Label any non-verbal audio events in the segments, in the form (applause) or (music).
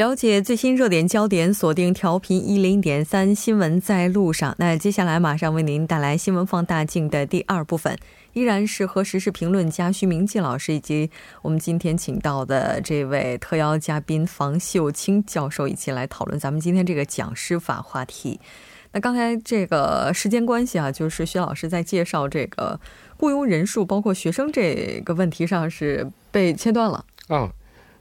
了解最新热点焦点，锁定调频一零点三新闻在路上。那接下来马上为您带来新闻放大镜的第二部分，依然是和时事评论家徐明季老师以及我们今天请到的这位特邀嘉宾房秀清教授一起来讨论咱们今天这个讲师法话题。那刚才这个时间关系啊，就是徐老师在介绍这个雇佣人数，包括学生这个问题上是被切断了啊。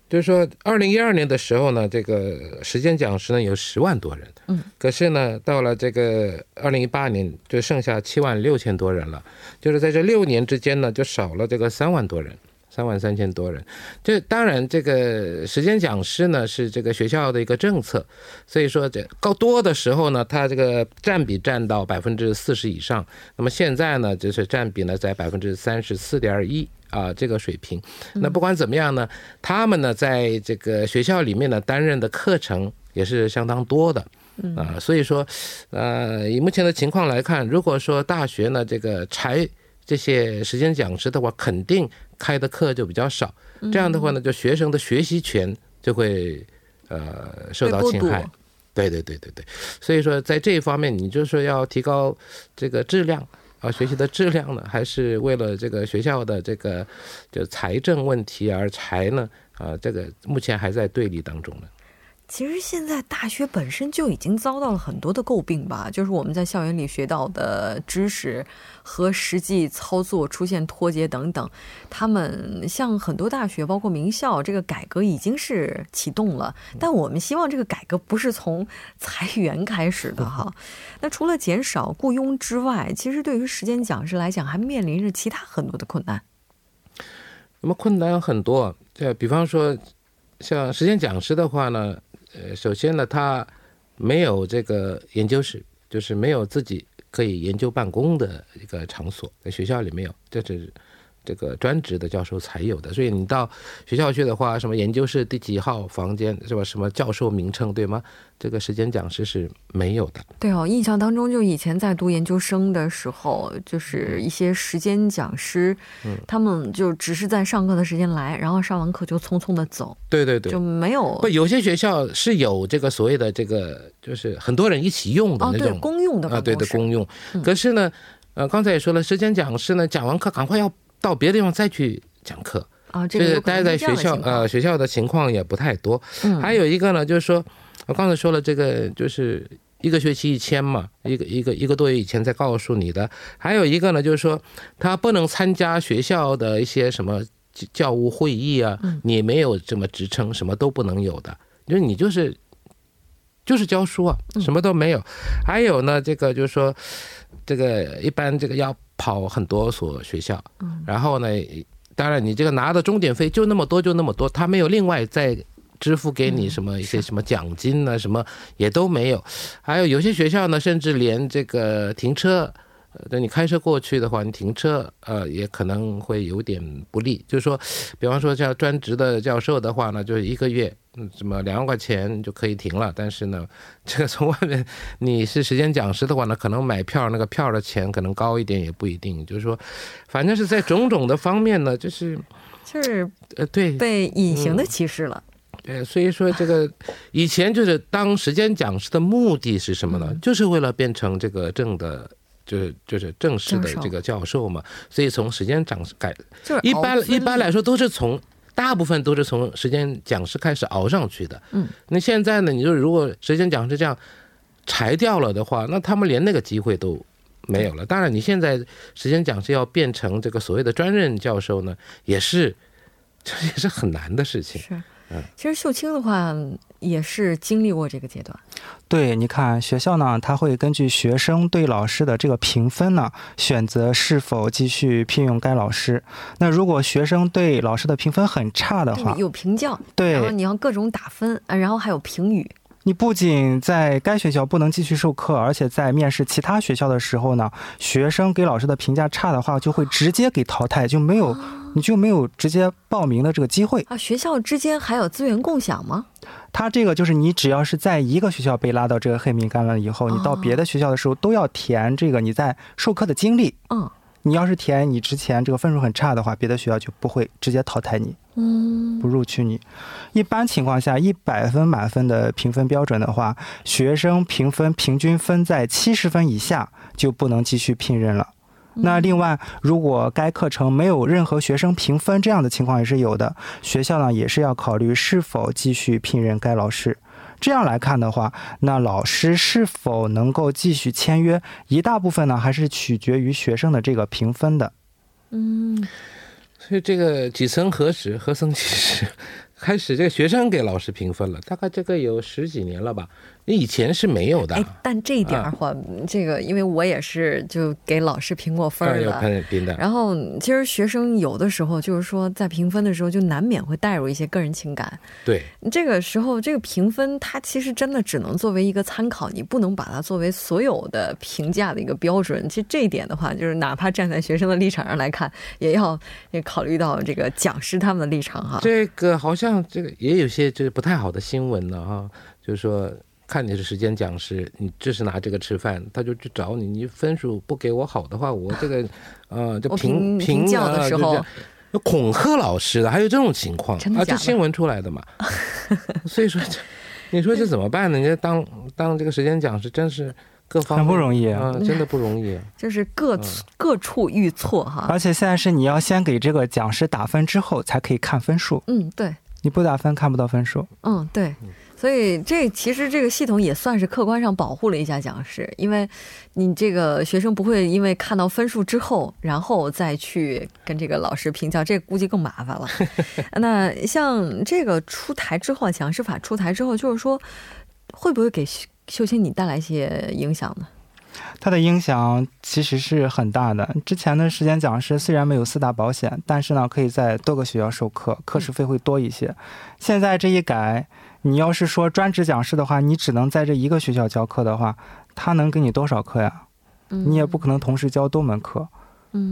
就是说，二零一二年的时候呢，这个时间讲师呢有十万多人，嗯，可是呢，到了这个二零一八年就剩下七万六千多人了，就是在这六年之间呢，就少了这个三万多人，三万三千多人。这当然，这个时间讲师呢是这个学校的一个政策，所以说这高多的时候呢，它这个占比占到百分之四十以上，那么现在呢，就是占比呢在百分之三十四点一。啊，这个水平，那不管怎么样呢，他们呢，在这个学校里面呢，担任的课程也是相当多的，啊，所以说，呃，以目前的情况来看，如果说大学呢，这个裁这些时间讲师的话，肯定开的课就比较少，这样的话呢，就学生的学习权就会呃受到侵害，对对对对对，所以说在这一方面，你就说要提高这个质量。啊，学习的质量呢，还是为了这个学校的这个就财政问题而裁呢？啊，这个目前还在对立当中呢。其实现在大学本身就已经遭到了很多的诟病吧，就是我们在校园里学到的知识和实际操作出现脱节等等。他们像很多大学，包括名校，这个改革已经是启动了，但我们希望这个改革不是从 (laughs) 裁员开始的哈。(laughs) 那除了减少雇佣之外，其实对于时间讲师来讲，还面临着其他很多的困难。那么困难很多，这比方说，像时间讲师的话呢？呃，首先呢，他没有这个研究室，就是没有自己可以研究办公的一个场所，在学校里没有，这是。这个专职的教授才有的，所以你到学校去的话，什么研究室第几号房间是吧？什么教授名称对吗？这个时间讲师是没有的。对哦，印象当中就以前在读研究生的时候，就是一些时间讲师，嗯，他们就只是在上课的时间来，然后上完课就匆匆的走。对对对，就没有。不，有些学校是有这个所谓的这个，就是很多人一起用的那种公用的啊，对的公用。可是呢，呃，刚才也说了，时间讲师呢，讲完课赶快要。到别的地方再去讲课啊，这个待在学校呃，学校的情况也不太多。嗯，还有一个呢，就是说我刚才说了，这个就是一个学期一千嘛，一个一个一个多月以前再告诉你的。还有一个呢，就是说他不能参加学校的一些什么教务会议啊，你没有这么职称，什么都不能有的，就是你就是就是教书啊，什么都没有。还有呢，这个就是说这个一般这个要。跑很多所学校，然后呢，当然你这个拿的钟点费就那么多，就那么多，他没有另外再支付给你什么一些什么奖金呢，什么也都没有。还有有些学校呢，甚至连这个停车。那你开车过去的话，你停车呃也可能会有点不利。就是说，比方说像专职的教授的话呢，就是一个月嗯什么两万块钱就可以停了。但是呢，这个从外面你是时间讲师的话呢，可能买票那个票的钱可能高一点也不一定。就是说，反正是在种种的方面呢，就是就是呃对被隐形的歧视了。对，所以说这个 (laughs) 以前就是当时间讲师的目的是什么呢？就是为了变成这个正的。就是就是正式的这个教授嘛，所以从时间讲改，一般一般来说都是从大部分都是从时间讲师开始熬上去的。嗯，那现在呢，你说如果时间讲师这样裁掉了的话，那他们连那个机会都没有了。当然，你现在时间讲师要变成这个所谓的专任教授呢，也是这 (laughs) 也是很难的事情。是，嗯，其实秀清的话。也是经历过这个阶段，对，你看学校呢，他会根据学生对老师的这个评分呢，选择是否继续聘用该老师。那如果学生对老师的评分很差的话，有评教，对，然后你要各种打分，然后还有评语。你不仅在该学校不能继续授课，而且在面试其他学校的时候呢，学生给老师的评价差的话，就会直接给淘汰，就没有你就没有直接报名的这个机会啊。学校之间还有资源共享吗？他这个就是你只要是在一个学校被拉到这个黑名单了以后，你到别的学校的时候都要填这个你在授课的经历。嗯。你要是填你之前这个分数很差的话，别的学校就不会直接淘汰你，嗯，不录取你。一般情况下，一百分满分的评分标准的话，学生评分平均分在七十分以下就不能继续聘任了。那另外，如果该课程没有任何学生评分，这样的情况也是有的，学校呢也是要考虑是否继续聘任该老师。这样来看的话，那老师是否能够继续签约，一大部分呢还是取决于学生的这个评分的。嗯，所以这个几层核实，何曾其实 (laughs) 开始这个学生给老师评分了，大概这个有十几年了吧。以前是没有的，哎，但这一点的话，这个因为我也是就给老师评过分的，然后其实学生有的时候就是说在评分的时候就难免会带入一些个人情感，对，这个时候这个评分它其实真的只能作为一个参考，你不能把它作为所有的评价的一个标准。其实这一点的话，就是哪怕站在学生的立场上来看，也要也考虑到这个讲师他们的立场哈。这个好像这个也有些就是不太好的新闻了哈，就是说。看你是时间讲师，你就是拿这个吃饭，他就去找你。你分数不给我好的话，我这个，(laughs) 呃，就评评教的时候，恐吓老师的，还有这种情况啊，这新闻出来的嘛。(laughs) 所以说，你说这怎么办呢？你当当这个时间讲师，真是各方很不容易啊，真的不容易。就是各各处遇挫哈。而且现在是你要先给这个讲师打分之后，才可以看分数。嗯，对。你不打分看不到分数。嗯，对。所以这其实这个系统也算是客观上保护了一下讲师，因为你这个学生不会因为看到分数之后，然后再去跟这个老师评教，这估计更麻烦了。(laughs) 那像这个出台之后，讲师法出台之后，就是说会不会给秀清你带来一些影响呢？它的影响其实是很大的。之前的时间讲师虽然没有四大保险，但是呢可以在多个学校授课，课时费会多一些。现在这一改。你要是说专职讲师的话，你只能在这一个学校教课的话，他能给你多少课呀？你也不可能同时教多门课。嗯，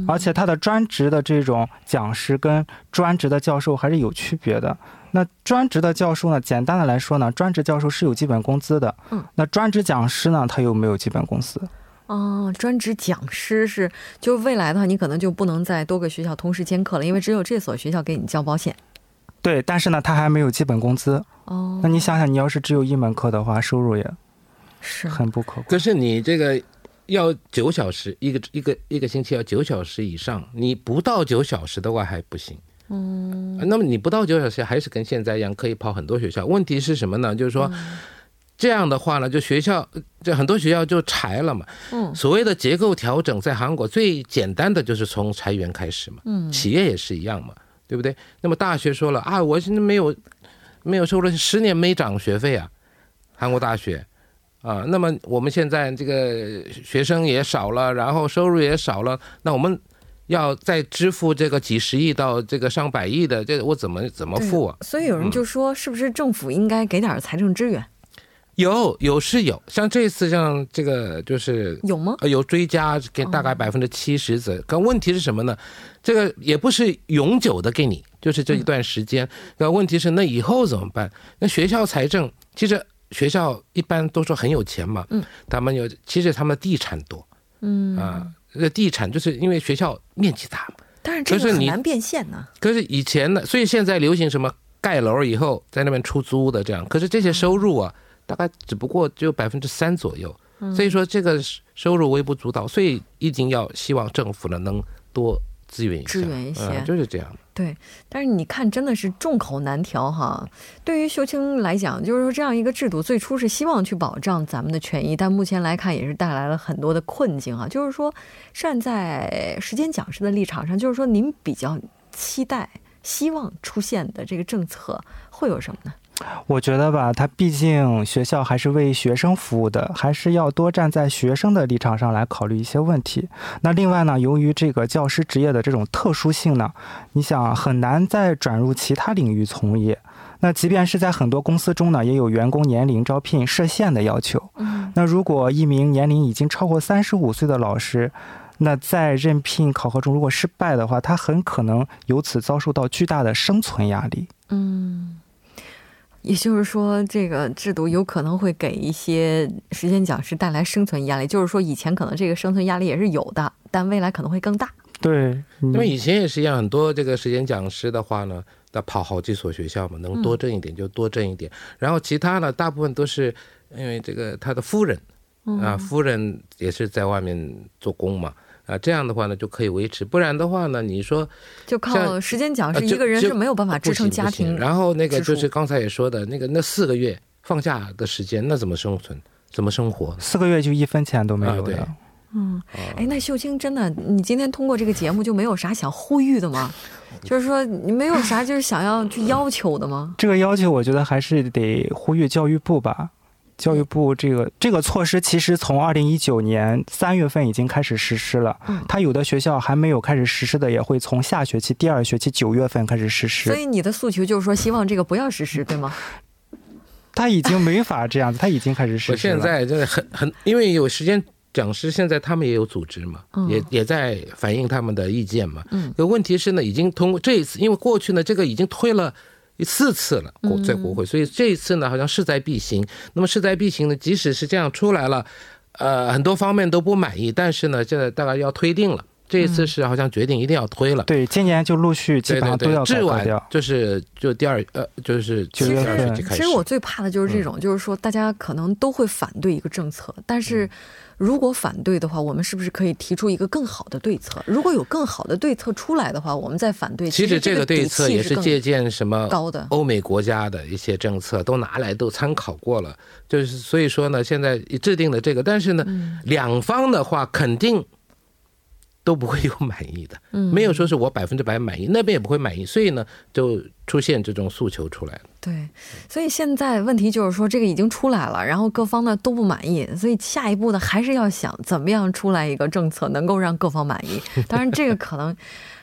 而且他的专职的这种讲师跟专职的教授还是有区别的。那专职的教授呢，简单的来说呢，专职教授是有基本工资的。嗯，那专职讲师呢，他又没有基本工资。哦，专职讲师是，就未来的话，你可能就不能在多个学校同时兼课了，因为只有这所学校给你交保险。对，但是呢，他还没有基本工资。哦，那你想想，你要是只有一门课的话，收入也是很不可观。可是你这个要九小时，一个一个一个星期要九小时以上，你不到九小时的话还不行。嗯，那么你不到九小时，还是跟现在一样可以跑很多学校。问题是什么呢？就是说这样的话呢，就学校就很多学校就裁了嘛。嗯，所谓的结构调整，在韩国最简单的就是从裁员开始嘛。嗯，企业也是一样嘛。对不对？那么大学说了啊，我现在没有没有收了十年没涨学费啊，韩国大学啊。那么我们现在这个学生也少了，然后收入也少了，那我们要再支付这个几十亿到这个上百亿的，这我怎么怎么付啊？所以有人就说，是不是政府应该给点财政支援？有有是有，像这次像这个就是有吗？有追加给大概百分之七十的，可问题是什么呢？这个也不是永久的给你，就是这一段时间。那问题是那以后怎么办？那学校财政其实学校一般都说很有钱嘛，嗯，他们有其实他们的地产多，嗯。啊，这地产就是因为学校面积大嘛，但是这个很难变现呢。可是以前呢，所以现在流行什么盖楼以后在那边出租的这样，可是这些收入啊。大概只不过只有百分之三左右，所以说这个收入微不足道，所以一定要希望政府呢能多支援一支援一些，就是这样。对，但是你看，真的是众口难调哈。对于秀清来讲，就是说这样一个制度，最初是希望去保障咱们的权益，但目前来看也是带来了很多的困境啊。就是说，站在时间讲师的立场上，就是说您比较期待、希望出现的这个政策会有什么呢？我觉得吧，他毕竟学校还是为学生服务的，还是要多站在学生的立场上来考虑一些问题。那另外呢，由于这个教师职业的这种特殊性呢，你想很难再转入其他领域从业。那即便是在很多公司中呢，也有员工年龄招聘设限的要求。那如果一名年龄已经超过三十五岁的老师，那在任聘考核中如果失败的话，他很可能由此遭受到巨大的生存压力。嗯，也就是说，这个制度有可能会给一些时间讲师带来生存压力。就是说，以前可能这个生存压力也是有的，但未来可能会更大。对，因为以前也是一样，很多这个时间讲师的话呢，要跑好几所学校嘛，能多挣一点就多挣一点。然后其他呢，大部分都是因为这个他的夫人啊，夫人也是在外面做工嘛。啊，这样的话呢就可以维持，不然的话呢，你说就靠时间讲是一个人是没有办法支撑家庭。然后那个就是刚才也说的那个，那四个月放假的时间，那怎么生存？怎么生活？四个月就一分钱都没有的。嗯，哎，那秀清真的，你今天通过这个节目就没有啥想呼吁的吗？就是说你没有啥就是想要去要求的吗？这个要求我觉得还是得呼吁教育部吧。教育部这个这个措施其实从二零一九年三月份已经开始实施了，它有的学校还没有开始实施的，也会从下学期第二学期九月份开始实施。所以你的诉求就是说，希望这个不要实施，对吗？他已经没法这样子，他已经开始实施了。现在真的很很，因为有时间讲师，现在他们也有组织嘛，也也在反映他们的意见嘛。嗯，可问题是呢，已经通过这一次，因为过去呢，这个已经推了。四次了，国在国会，所以这一次呢，好像势在必行。那么势在必行呢，即使是这样出来了，呃，很多方面都不满意，但是呢，现在大概要推定了。这一次是好像决定一定要推了。对，今年就陆续基本上都要改掉。就是就第二呃，就是九月份其实我最怕的就是这种，就是说大家可能都会反对一个政策，但是。如果反对的话，我们是不是可以提出一个更好的对策？如果有更好的对策出来的话，我们再反对。其实这个对策也是借鉴什么高的欧美国家的一些政策，都拿来都参考过了。就是所以说呢，现在制定的这个，但是呢，两方的话肯定。都不会有满意的，没有说是我百分之百满意，那边也不会满意，所以呢，就出现这种诉求出来了。对，所以现在问题就是说，这个已经出来了，然后各方呢都不满意，所以下一步呢还是要想怎么样出来一个政策能够让各方满意。当然，这个可能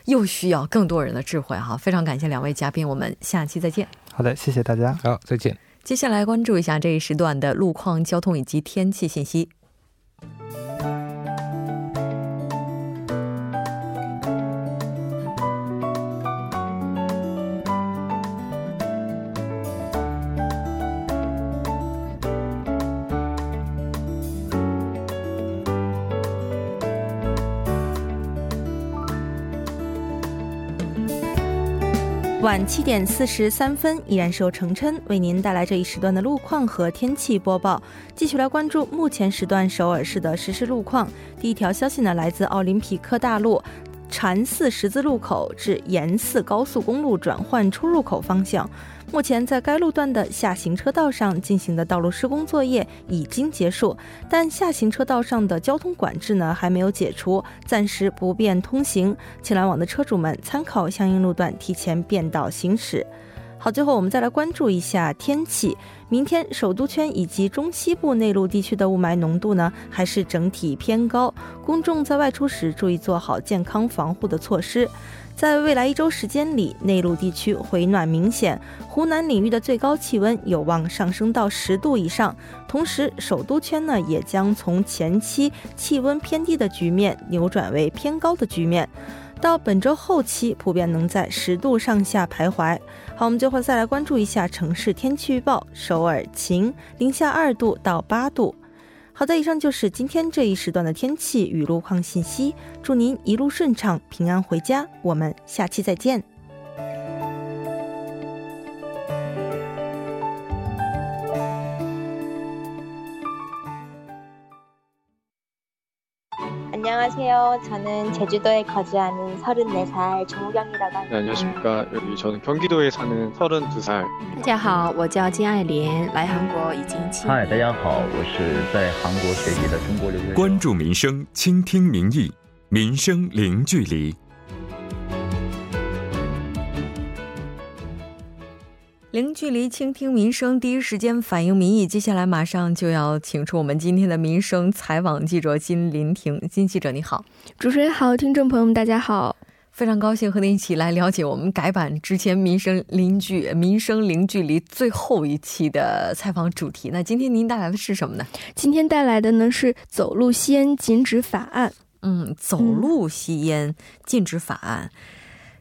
又需要更多人的智慧哈。非常感谢两位嘉宾，我们下期再见。好的，谢谢大家。好，再见。接下来关注一下这一时段的路况、交通以及天气信息。晚七点四十三分，依然是由程琛为您带来这一时段的路况和天气播报。继续来关注目前时段首尔市的实时路况。第一条消息呢，来自奥林匹克大陆禅寺十字路口至延寺高速公路转换出入口方向。目前在该路段的下行车道上进行的道路施工作业已经结束，但下行车道上的交通管制呢还没有解除，暂时不便通行。请来往的车主们参考相应路段提前变道行驶。好，最后我们再来关注一下天气。明天首都圈以及中西部内陆地区的雾霾浓度呢还是整体偏高，公众在外出时注意做好健康防护的措施。在未来一周时间里，内陆地区回暖明显，湖南领域的最高气温有望上升到十度以上。同时，首都圈呢也将从前期气温偏低的局面扭转为偏高的局面，到本周后期普遍能在十度上下徘徊。好，我们最后再来关注一下城市天气预报：首尔晴，零下二度到八度。好的，以上就是今天这一时段的天气与路况信息。祝您一路顺畅，平安回家。我们下期再见。 안녕하세요. 저는 제주도에 거주하는 34살 정우경이라고 합니다. 네, 안녕하십니까. 여기 저는 경기도에 사는 32살. 大家好，我是在韩国学习的中国留学生。嗨，大家好，我是在韩国学习的中国留学生。关注民生，倾听民意，民生零距离。 零距离倾听民生，第一时间反映民意。接下来马上就要请出我们今天的民生采访记者金林婷。金记者你好，主持人好，听众朋友们大家好。非常高兴和您一起来了解我们改版之前《民生邻居》《民生零距离》最后一期的采访主题。那今天您带来的是什么呢？今天带来的呢是走路吸烟禁止法案。嗯，走路吸烟禁止法案。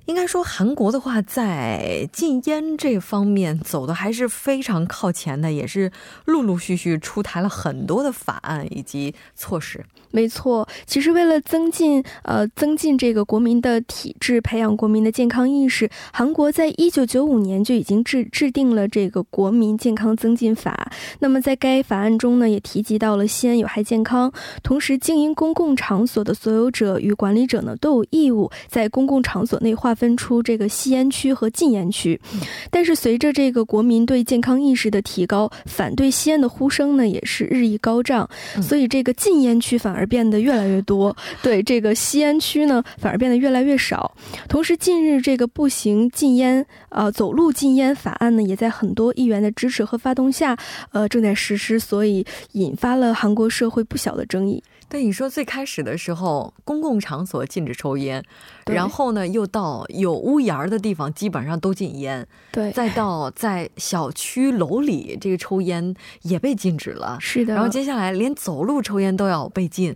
应该说，韩国的话，在禁烟这方面走的还是非常靠前的，也是陆陆续续出台了很多的法案以及措施。没错，其实为了增进呃增进这个国民的体质，培养国民的健康意识，韩国在一九九五年就已经制制定了这个国民健康增进法。那么在该法案中呢，也提及到了吸烟有害健康，同时经营公共场所的所有者与管理者呢，都有义务在公共场所内划分出这个吸烟区和禁烟区。但是随着这个国民对健康意识的提高，反对吸烟的呼声呢，也是日益高涨，所以这个禁烟区反而。而变得越来越多，对这个吸烟区呢，反而变得越来越少。同时，近日这个步行禁烟、呃走路禁烟法案呢，也在很多议员的支持和发动下，呃正在实施，所以引发了韩国社会不小的争议。对你说，最开始的时候，公共场所禁止抽烟，然后呢，又到有屋檐儿的地方基本上都禁烟，对，再到在小区楼里这个抽烟也被禁止了，是的。然后接下来连走路抽烟都要被禁。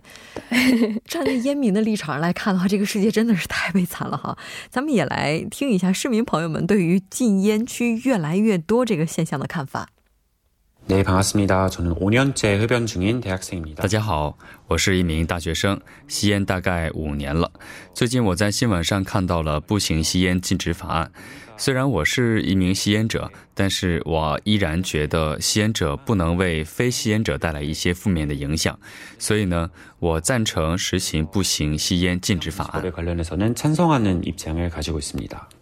站在烟民的立场上来看的话，这个世界真的是太悲惨了哈。咱们也来听一下市民朋友们对于禁烟区越来越多这个现象的看法。 네반갑습니다저는5년째흡연중인대학생입니다大家好，我是一名大学生，吸烟大概五年了。最近我在新闻上看到了步行吸烟禁止法案。虽然我是一名吸烟者，但是我依然觉得吸烟者不能为非吸烟者带来一些负面的影响。所以呢，我赞成实行步行吸烟禁止法案。관련해서는찬성하는입장을가지고있습니다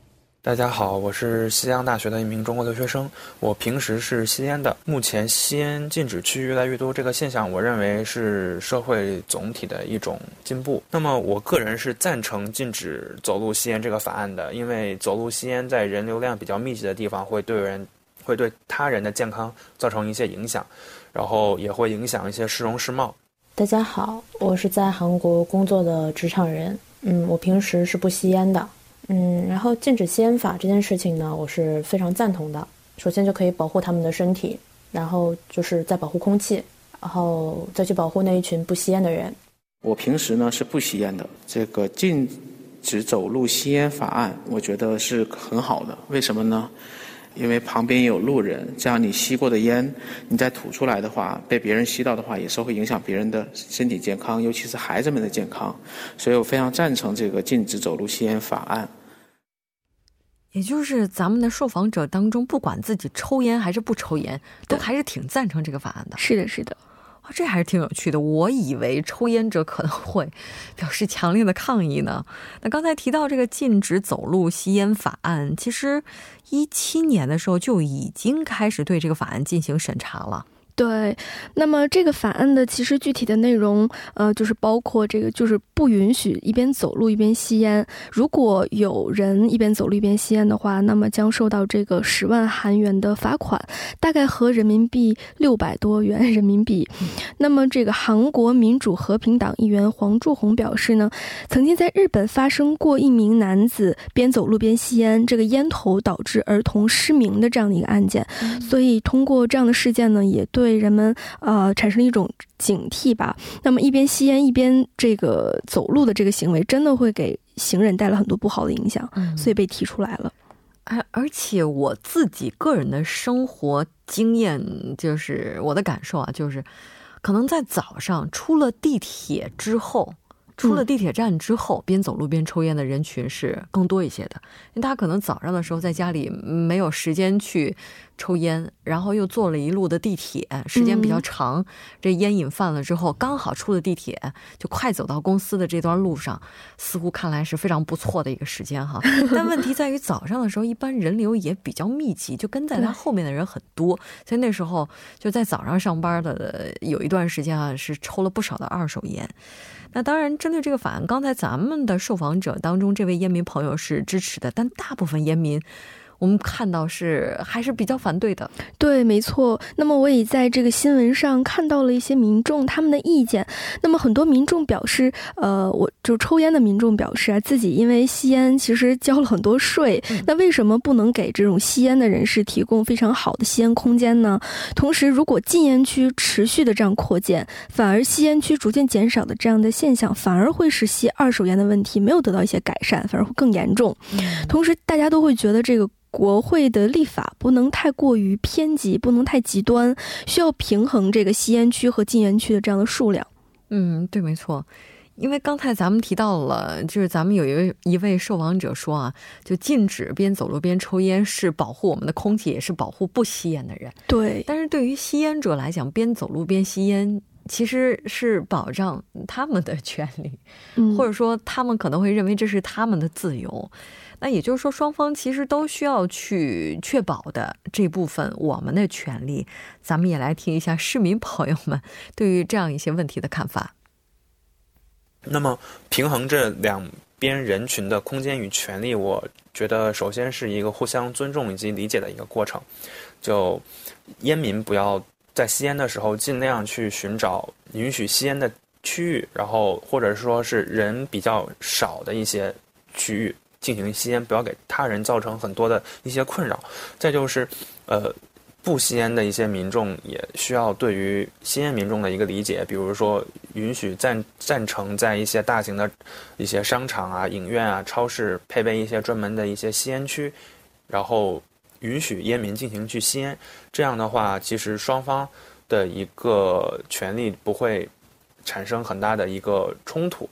大家好，我是西安大学的一名中国留学生。我平时是吸烟的。目前吸烟禁止区越来越多，这个现象我认为是社会总体的一种进步。那么，我个人是赞成禁止走路吸烟这个法案的，因为走路吸烟在人流量比较密集的地方会对人、会对他人的健康造成一些影响，然后也会影响一些市容市貌。大家好，我是在韩国工作的职场人。嗯，我平时是不吸烟的。嗯，然后禁止吸烟法这件事情呢，我是非常赞同的。首先就可以保护他们的身体，然后就是在保护空气，然后再去保护那一群不吸烟的人。我平时呢是不吸烟的，这个禁止走路吸烟法案，我觉得是很好的。为什么呢？因为旁边有路人，这样你吸过的烟，你再吐出来的话，被别人吸到的话，也是会影响别人的身体健康，尤其是孩子们的健康。所以我非常赞成这个禁止走路吸烟法案。也就是咱们的受访者当中，不管自己抽烟还是不抽烟，都还是挺赞成这个法案的。是的，是的。这还是挺有趣的。我以为抽烟者可能会表示强烈的抗议呢。那刚才提到这个禁止走路吸烟法案，其实一七年的时候就已经开始对这个法案进行审查了。对，那么这个法案的其实具体的内容，呃，就是包括这个，就是不允许一边走路一边吸烟。如果有人一边走路一边吸烟的话，那么将受到这个十万韩元的罚款，大概合人民币六百多元人民币。那么这个韩国民主和平党议员黄柱红表示呢，曾经在日本发生过一名男子边走路边吸烟，这个烟头导致儿童失明的这样的一个案件。所以通过这样的事件呢，也对。对人们呃产生了一种警惕吧。那么一边吸烟一边这个走路的这个行为，真的会给行人带来很多不好的影响，所以被提出来了。而而且我自己个人的生活经验，就是我的感受啊，就是可能在早上出了地铁之后。出了地铁站之后，边走路边抽烟的人群是更多一些的，因为大家可能早上的时候在家里没有时间去抽烟，然后又坐了一路的地铁，时间比较长，这烟瘾犯了之后，刚好出了地铁，就快走到公司的这段路上，似乎看来是非常不错的一个时间哈。(laughs) 但问题在于早上的时候，一般人流也比较密集，就跟在他后面的人很多，所以那时候就在早上上班的有一段时间啊，是抽了不少的二手烟。那当然，针对这个法案，刚才咱们的受访者当中，这位烟民朋友是支持的，但大部分烟民我们看到是还是比较反对的。对，没错。那么我也在这个新闻上看到了一些民众他们的意见。那么很多民众表示，呃，我就抽烟的民众表示啊，自己因为吸烟其实交了很多税，(laughs) 那为什么不能给这种吸烟的人士提供非常好的吸烟空间呢？同时，如果禁烟区持续的这样扩建，反而吸烟区逐渐减少的这样的现象，反而会使吸二手烟的问题没有得到一些改善，反而会更严重。同时，大家都会觉得这个。国会的立法不能太过于偏激，不能太极端，需要平衡这个吸烟区和禁烟区的这样的数量。嗯，对，没错。因为刚才咱们提到了，就是咱们有一位一位受访者说啊，就禁止边走路边抽烟是保护我们的空气，也是保护不吸烟的人。对。但是对于吸烟者来讲，边走路边吸烟其实是保障他们的权利，或者说他们可能会认为这是他们的自由。那也就是说，双方其实都需要去确保的这部分我们的权利。咱们也来听一下市民朋友们 (laughs) 对于这样一些问题的看法。那么，平衡这两边人群的空间与权利，我觉得首先是一个互相尊重以及理解的一个过程。就烟民不要在吸烟的时候尽量去寻找允许吸烟的区域，然后或者说是人比较少的一些区域。进行吸烟，不要给他人造成很多的一些困扰。再就是，呃，不吸烟的一些民众也需要对于吸烟民众的一个理解，比如说允许赞赞成在一些大型的一些商场啊、影院啊、超市配备一些专门的一些吸烟区，然后允许烟民进行去吸烟。这样的话，其实双方的一个权利不会产生很大的一个冲突。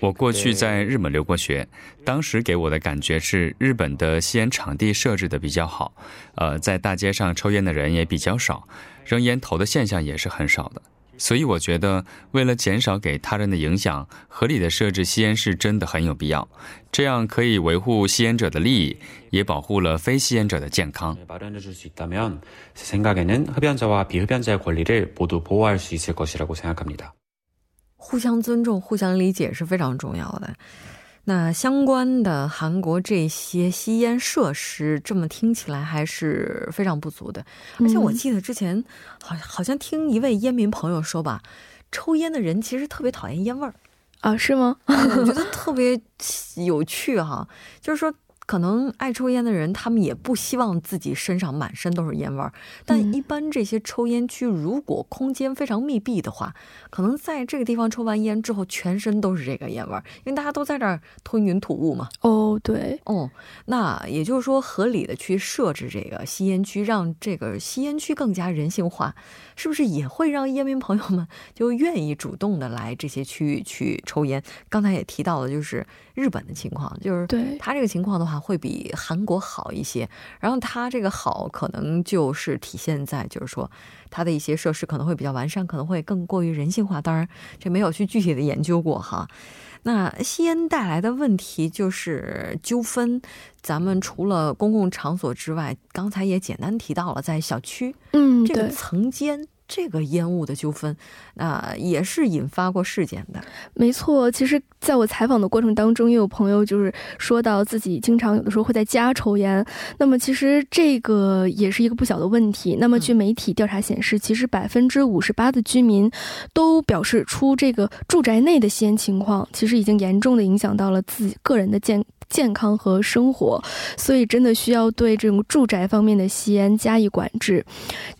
我过去在日本留过学。当时给我的感觉是日本的吸烟场地设置的比较好呃在大街上抽烟的人也比较少扔烟头的现象也是很少的。所以我觉得，为了减少给他人的影响，合理的设置吸烟室真的很有必要。这样可以维护吸烟者的利益，也保护了非吸烟者的健康。互相尊重、互相理解是非常重要的。那相关的韩国这些吸烟设施，这么听起来还是非常不足的。而且我记得之前好好像听一位烟民朋友说吧，抽烟的人其实特别讨厌烟味儿啊？是吗？我觉得特别有趣哈，就是说。可能爱抽烟的人，他们也不希望自己身上满身都是烟味儿。但一般这些抽烟区，如果空间非常密闭的话，可能在这个地方抽完烟之后，全身都是这个烟味儿，因为大家都在这儿吞云吐雾嘛。哦，对，哦，那也就是说，合理的去设置这个吸烟区，让这个吸烟区更加人性化，是不是也会让烟民朋友们就愿意主动的来这些区域去抽烟？刚才也提到了，就是日本的情况，就是对他这个情况的话。会比韩国好一些，然后它这个好可能就是体现在，就是说它的一些设施可能会比较完善，可能会更过于人性化。当然，这没有去具体的研究过哈。那吸烟带来的问题就是纠纷，咱们除了公共场所之外，刚才也简单提到了，在小区，嗯，这个层间。这个烟雾的纠纷，那也是引发过事件的。没错，其实在我采访的过程当中，也有朋友就是说到自己经常有的时候会在家抽烟。那么其实这个也是一个不小的问题。那么据媒体调查显示，其实百分之五十八的居民都表示出这个住宅内的吸烟情况，其实已经严重的影响到了自己个人的健。健康和生活，所以真的需要对这种住宅方面的吸烟加以管制。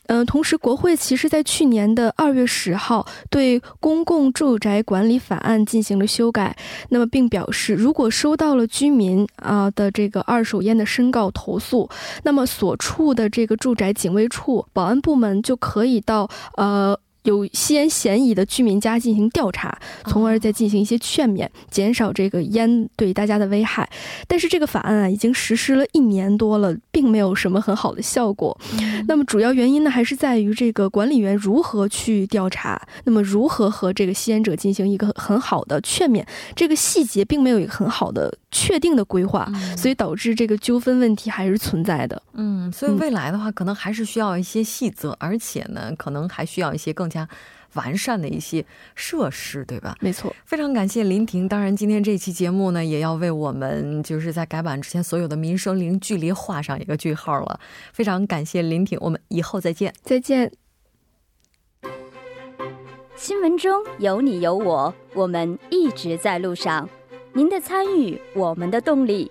嗯，同时，国会其实在去年的二月十号对《公共住宅管理法案》进行了修改，那么并表示，如果收到了居民啊的这个二手烟的申告投诉，那么所处的这个住宅警卫处、保安部门就可以到呃。有吸烟嫌疑的居民家进行调查，从而再进行一些劝勉，减少这个烟对大家的危害。但是这个法案啊，已经实施了一年多了，并没有什么很好的效果。那么主要原因呢，还是在于这个管理员如何去调查，那么如何和这个吸烟者进行一个很好的劝勉，这个细节并没有一个很好的确定的规划，所以导致这个纠纷问题还是存在的。嗯，所以未来的话，可能还是需要一些细则，而且呢，可能还需要一些更。加完善的一些设施，对吧？没错，非常感谢林婷。当然，今天这期节目呢，也要为我们就是在改版之前所有的民生零距离画上一个句号了。非常感谢林婷，我们以后再见，再见。新闻中有你有我，我们一直在路上。您的参与，我们的动力。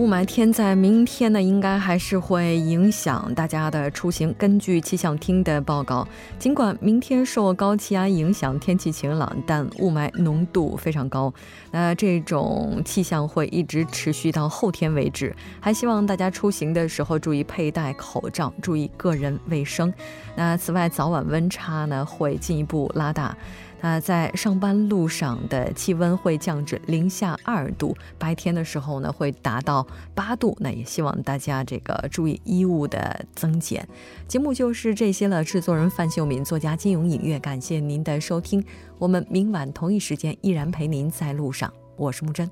雾霾天在明天呢，应该还是会影响大家的出行。根据气象厅的报告，尽管明天受高气压影响，天气晴朗，但雾霾浓度非常高。那这种气象会一直持续到后天为止。还希望大家出行的时候注意佩戴口罩，注意个人卫生。那此外，早晚温差呢会进一步拉大。那在上班路上的气温会降至零下二度，白天的时候呢会达到八度。那也希望大家这个注意衣物的增减。节目就是这些了。制作人范秀敏，作家金勇，影乐，感谢您的收听。我们明晚同一时间依然陪您在路上。我是木真。